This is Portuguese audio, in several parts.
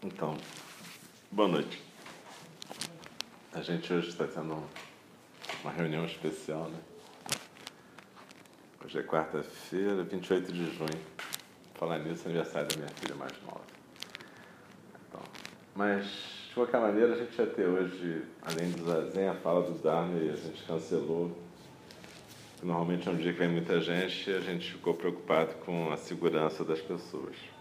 Então, boa noite. A gente hoje está tendo uma reunião especial, né? Hoje é quarta-feira, 28 de junho. Falar nisso, aniversário da minha filha mais nova. Então, mas, de qualquer maneira, a gente ia ter hoje, além do Zazen, a fala do Dharma e a gente cancelou. Normalmente é um dia que vem muita gente e a gente ficou preocupado com a segurança das pessoas.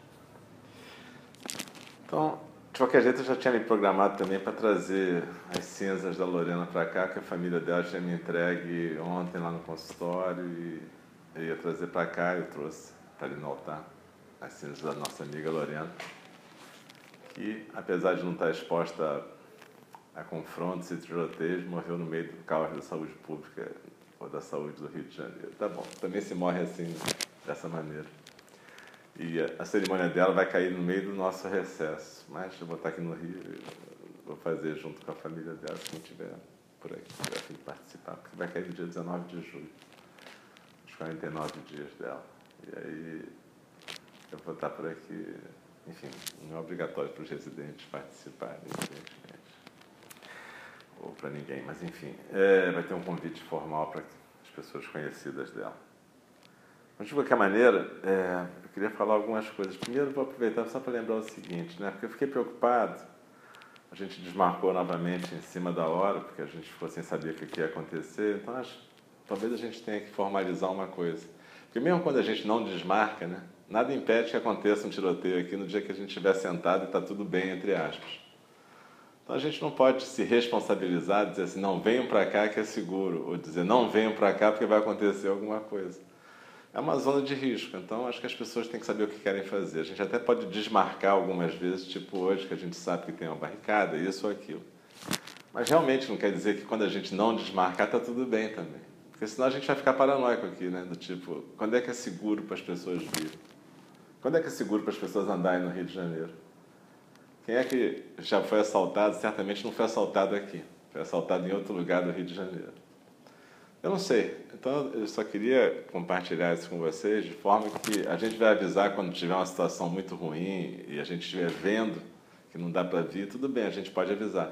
Então, de qualquer jeito, eu já tinha me programado também para trazer as cinzas da Lorena para cá, que a família dela tinha me entregue ontem lá no consultório e eu ia trazer para cá. Eu trouxe para ali no altar as cinzas da nossa amiga Lorena, que, apesar de não estar exposta a, a confrontos e tiroteios, morreu no meio do caos da saúde pública ou da saúde do Rio de Janeiro. Tá bom, também se morre assim, dessa maneira. E a cerimônia dela vai cair no meio do nosso recesso. Mas eu vou estar aqui no Rio, vou fazer junto com a família dela, se não tiver por aqui, de participar, porque vai cair no dia 19 de julho, os 49 dias dela. E aí eu vou estar por aqui, enfim, não é obrigatório para os residentes participarem, evidentemente. Ou para ninguém, mas enfim, é, vai ter um convite formal para as pessoas conhecidas dela. Mas, de qualquer maneira, é, eu queria falar algumas coisas. Primeiro, vou aproveitar só para lembrar o seguinte, né? porque eu fiquei preocupado. A gente desmarcou novamente em cima da hora, porque a gente ficou sem saber o que ia acontecer. Então, acho, talvez a gente tenha que formalizar uma coisa. Porque mesmo quando a gente não desmarca, né? nada impede que aconteça um tiroteio aqui no dia que a gente estiver sentado e está tudo bem, entre aspas. Então a gente não pode se responsabilizar, dizer assim, não venham para cá que é seguro, ou dizer não venham para cá porque vai acontecer alguma coisa é uma zona de risco. Então, acho que as pessoas têm que saber o que querem fazer. A gente até pode desmarcar algumas vezes, tipo hoje, que a gente sabe que tem uma barricada, isso ou aquilo. Mas realmente não quer dizer que quando a gente não desmarcar, está tudo bem também. Porque senão a gente vai ficar paranoico aqui, né? Do tipo, quando é que é seguro para as pessoas virem? Quando é que é seguro para as pessoas andarem no Rio de Janeiro? Quem é que já foi assaltado? Certamente não foi assaltado aqui. Foi assaltado em outro lugar do Rio de Janeiro. Eu não sei. Então, eu só queria compartilhar isso com vocês de forma que a gente vai avisar quando tiver uma situação muito ruim e a gente estiver vendo que não dá para vir, tudo bem, a gente pode avisar.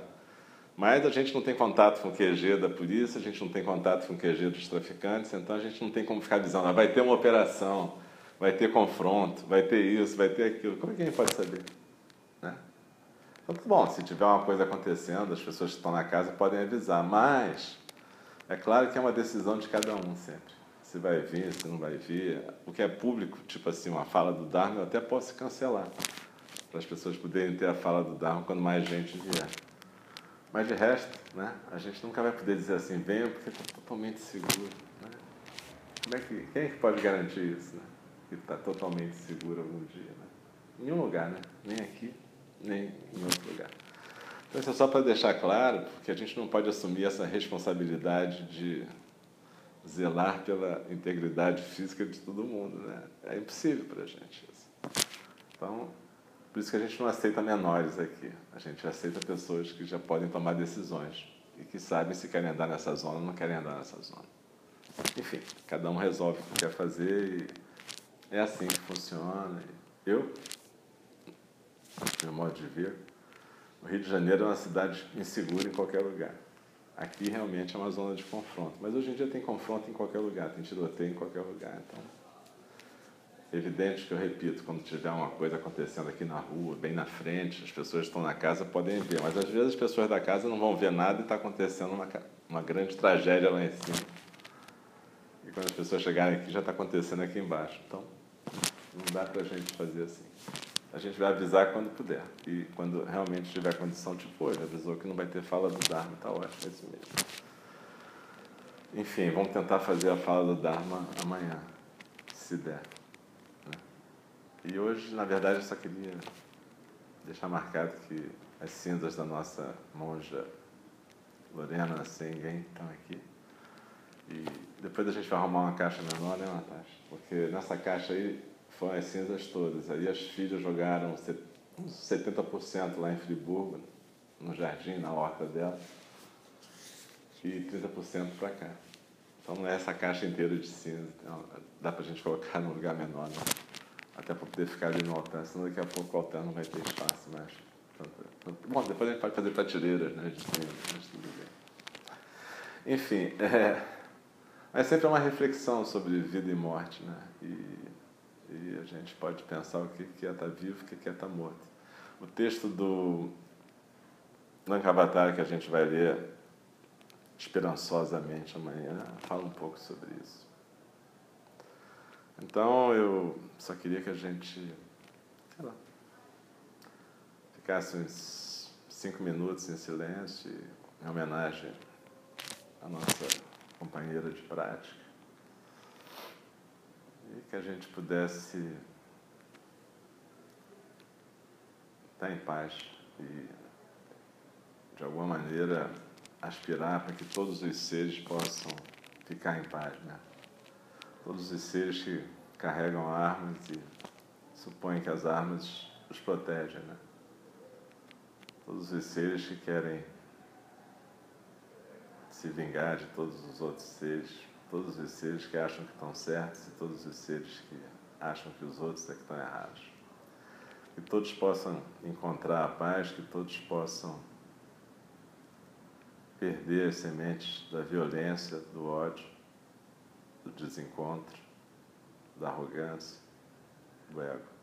Mas a gente não tem contato com o QG da polícia, a gente não tem contato com o QG dos traficantes, então a gente não tem como ficar avisando, vai ter uma operação, vai ter confronto, vai ter isso, vai ter aquilo. Como é que a gente pode saber? Né? Então, bom, se tiver uma coisa acontecendo, as pessoas que estão na casa podem avisar, mas é claro que é uma decisão de cada um sempre. Se vai vir, se não vai vir. O que é público, tipo assim, uma fala do Dharma, eu até posso cancelar. Para as pessoas poderem ter a fala do Dharma quando mais gente vier. Mas de resto, né, a gente nunca vai poder dizer assim, venha porque está totalmente seguro. Né? Como é que, quem é que pode garantir isso? Né? Que está totalmente seguro algum dia? Né? Em nenhum lugar, né? Nem aqui, nem em outro lugar. Então, isso é só para deixar claro, porque a gente não pode assumir essa responsabilidade de zelar pela integridade física de todo mundo. Né? É impossível para a gente isso. Então, por isso que a gente não aceita menores aqui. A gente aceita pessoas que já podem tomar decisões e que sabem se querem andar nessa zona ou não querem andar nessa zona. Enfim, cada um resolve o que quer fazer e é assim que funciona. Eu, meu modo de ver, o Rio de Janeiro é uma cidade insegura em qualquer lugar. Aqui realmente é uma zona de confronto. Mas hoje em dia tem confronto em qualquer lugar, tem tiroteio em qualquer lugar. Então, é evidente que eu repito, quando tiver uma coisa acontecendo aqui na rua, bem na frente, as pessoas que estão na casa podem ver. Mas às vezes as pessoas da casa não vão ver nada e está acontecendo uma, uma grande tragédia lá em cima. E quando as pessoas chegarem aqui, já está acontecendo aqui embaixo. Então, não dá para a gente fazer assim a gente vai avisar quando puder. E quando realmente tiver condição, tipo, hoje avisou que não vai ter fala do Dharma, tá ótimo, é isso mesmo. Enfim, vamos tentar fazer a fala do Dharma amanhã, se der. Né? E hoje, na verdade, eu só queria deixar marcado que as cinzas da nossa monja Lorena Sengen estão aqui. E depois a gente vai arrumar uma caixa menor, né, Natasha? Porque nessa caixa aí foram as cinzas todas. Aí as filhas jogaram uns 70% lá em Friburgo, no jardim, na horta dela, e 30% para cá. Então não é essa caixa inteira de cinza. Então, dá para a gente colocar num lugar menor, né? até para poder ficar ali no altar, senão daqui a pouco o altar não vai ter espaço mais Bom, depois a gente pode fazer prateleiras, né? De mas tudo bem. Enfim, é, é sempre uma reflexão sobre vida e morte, né? E, e a gente pode pensar o que é estar vivo e o que é estar morto. O texto do Lankavatara que a gente vai ler esperançosamente amanhã fala um pouco sobre isso. Então eu só queria que a gente sei lá, ficasse uns cinco minutos em silêncio em homenagem à nossa companheira de prática e que a gente pudesse estar em paz e de alguma maneira aspirar para que todos os seres possam ficar em paz, né? Todos os seres que carregam armas e supõem que as armas os protegem, né? Todos os seres que querem se vingar de todos os outros seres, todos os seres que acham que estão certos e todos os seres que acham que os outros é que estão errados. Que todos possam encontrar a paz, que todos possam perder as sementes da violência, do ódio, do desencontro, da arrogância, do ego.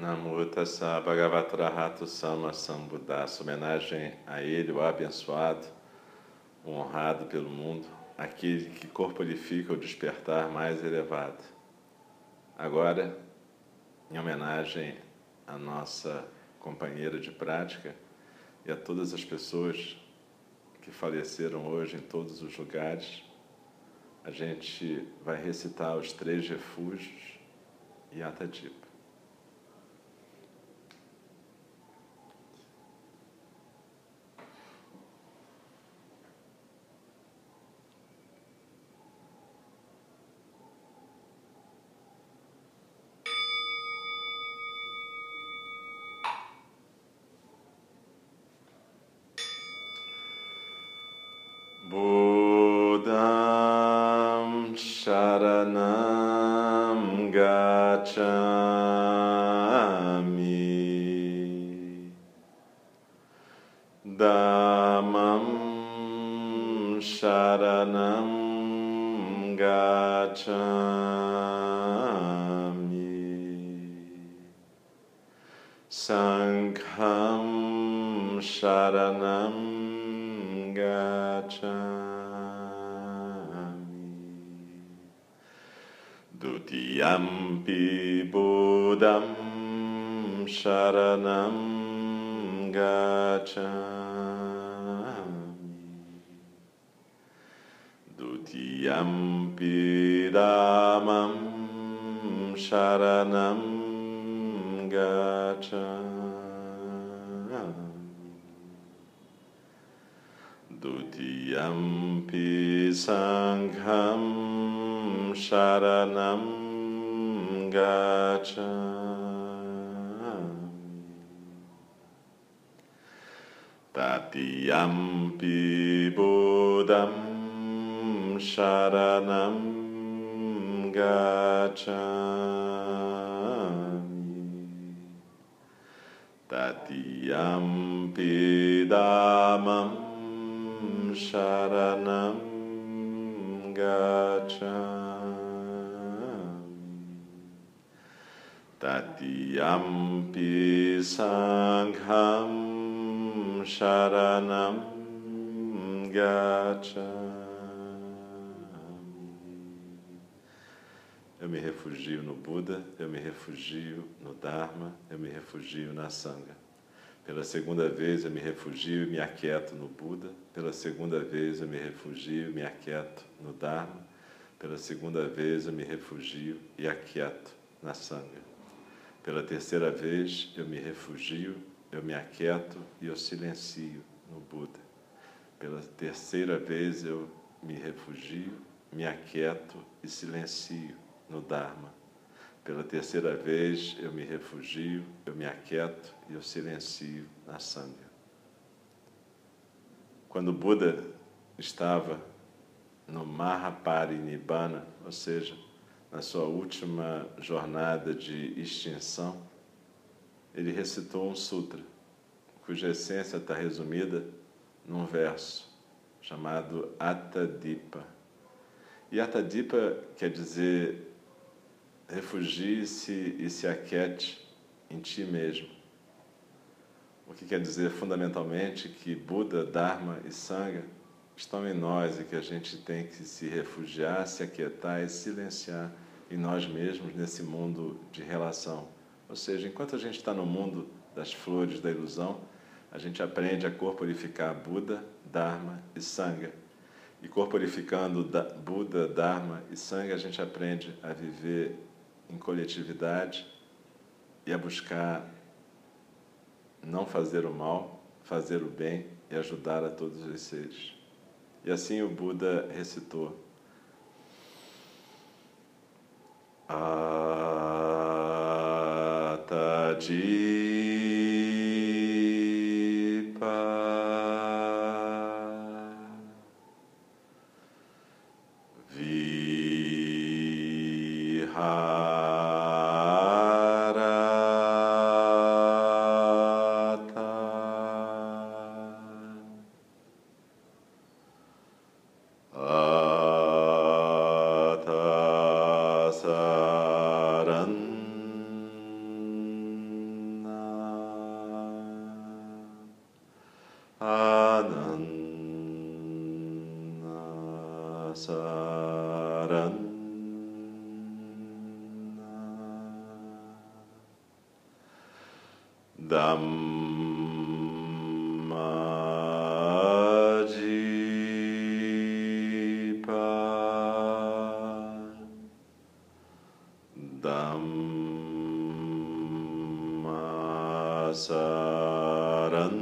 Namo Tassa Bhagavatrahato Sama Sambuddhasa, homenagem a ele, o abençoado, o honrado pelo mundo, aquele que corporifica o despertar mais elevado. Agora, em homenagem à nossa companheira de prática e a todas as pessoas que faleceram hoje em todos os lugares, a gente vai recitar os três refúgios e Atadipa. gacchami. Dhammam sharanam gacchami. Sangham sharanam Dutiyampi Buddham Sharanam Gacchami. Dutiyampi Ramam Sharanam Gacchami. Dutiyampi Sangham Sharanam Gacchami Tatiyampi Buddham Sharanam Gacchami Tatiyampi Dhammam Sharanam Tatiyampi Sangham Sharanam Gacchami Eu me refugio no Buda, eu me refugio no Dharma, eu me refugio na Sangha. Pela segunda vez eu me refugio e me aquieto no Buda. Pela segunda vez eu me refugio e me aquieto no Dharma. Pela segunda vez eu me refugio e aquieto na Sangha. Pela terceira vez eu me refugio, eu me aquieto e eu silencio no Buda. Pela terceira vez eu me refugio, me aquieto e silencio no Dharma. Pela terceira vez eu me refugio, eu me aquieto e eu silencio na Sangha. Quando Buda estava no Mahaparinibbana, ou seja, na sua última jornada de extinção, ele recitou um sutra, cuja essência está resumida num verso chamado Atadipa. E Atadipa quer dizer refugie-se e se aquete em ti mesmo. O que quer dizer fundamentalmente que Buda, Dharma e Sangha estão em nós e que a gente tem que se refugiar, se aquietar e silenciar em nós mesmos nesse mundo de relação. Ou seja, enquanto a gente está no mundo das flores da ilusão, a gente aprende a corporificar Buda, Dharma e Sangha. E corporificando Buda, Dharma e Sangha, a gente aprende a viver em coletividade e a buscar não fazer o mal, fazer o bem e ajudar a todos os seres. E assim o Buda recitou. Ataji Dhammajipa Dhammasaran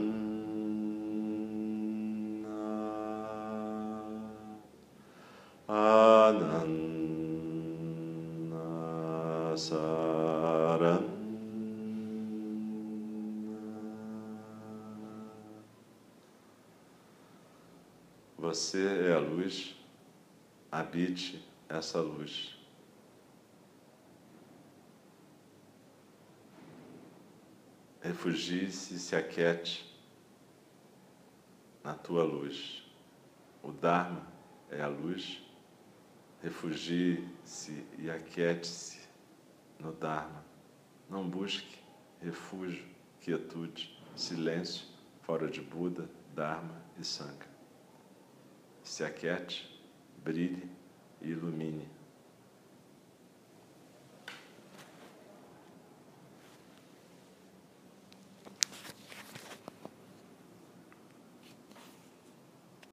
Ananasa Você é a luz, habite essa luz. Refugie-se e se aquete na tua luz. O Dharma é a luz. Refugie-se e aquiete-se no Dharma. Não busque refúgio, quietude, silêncio fora de Buda, Dharma e Sangha se aquiete, brilhe e ilumine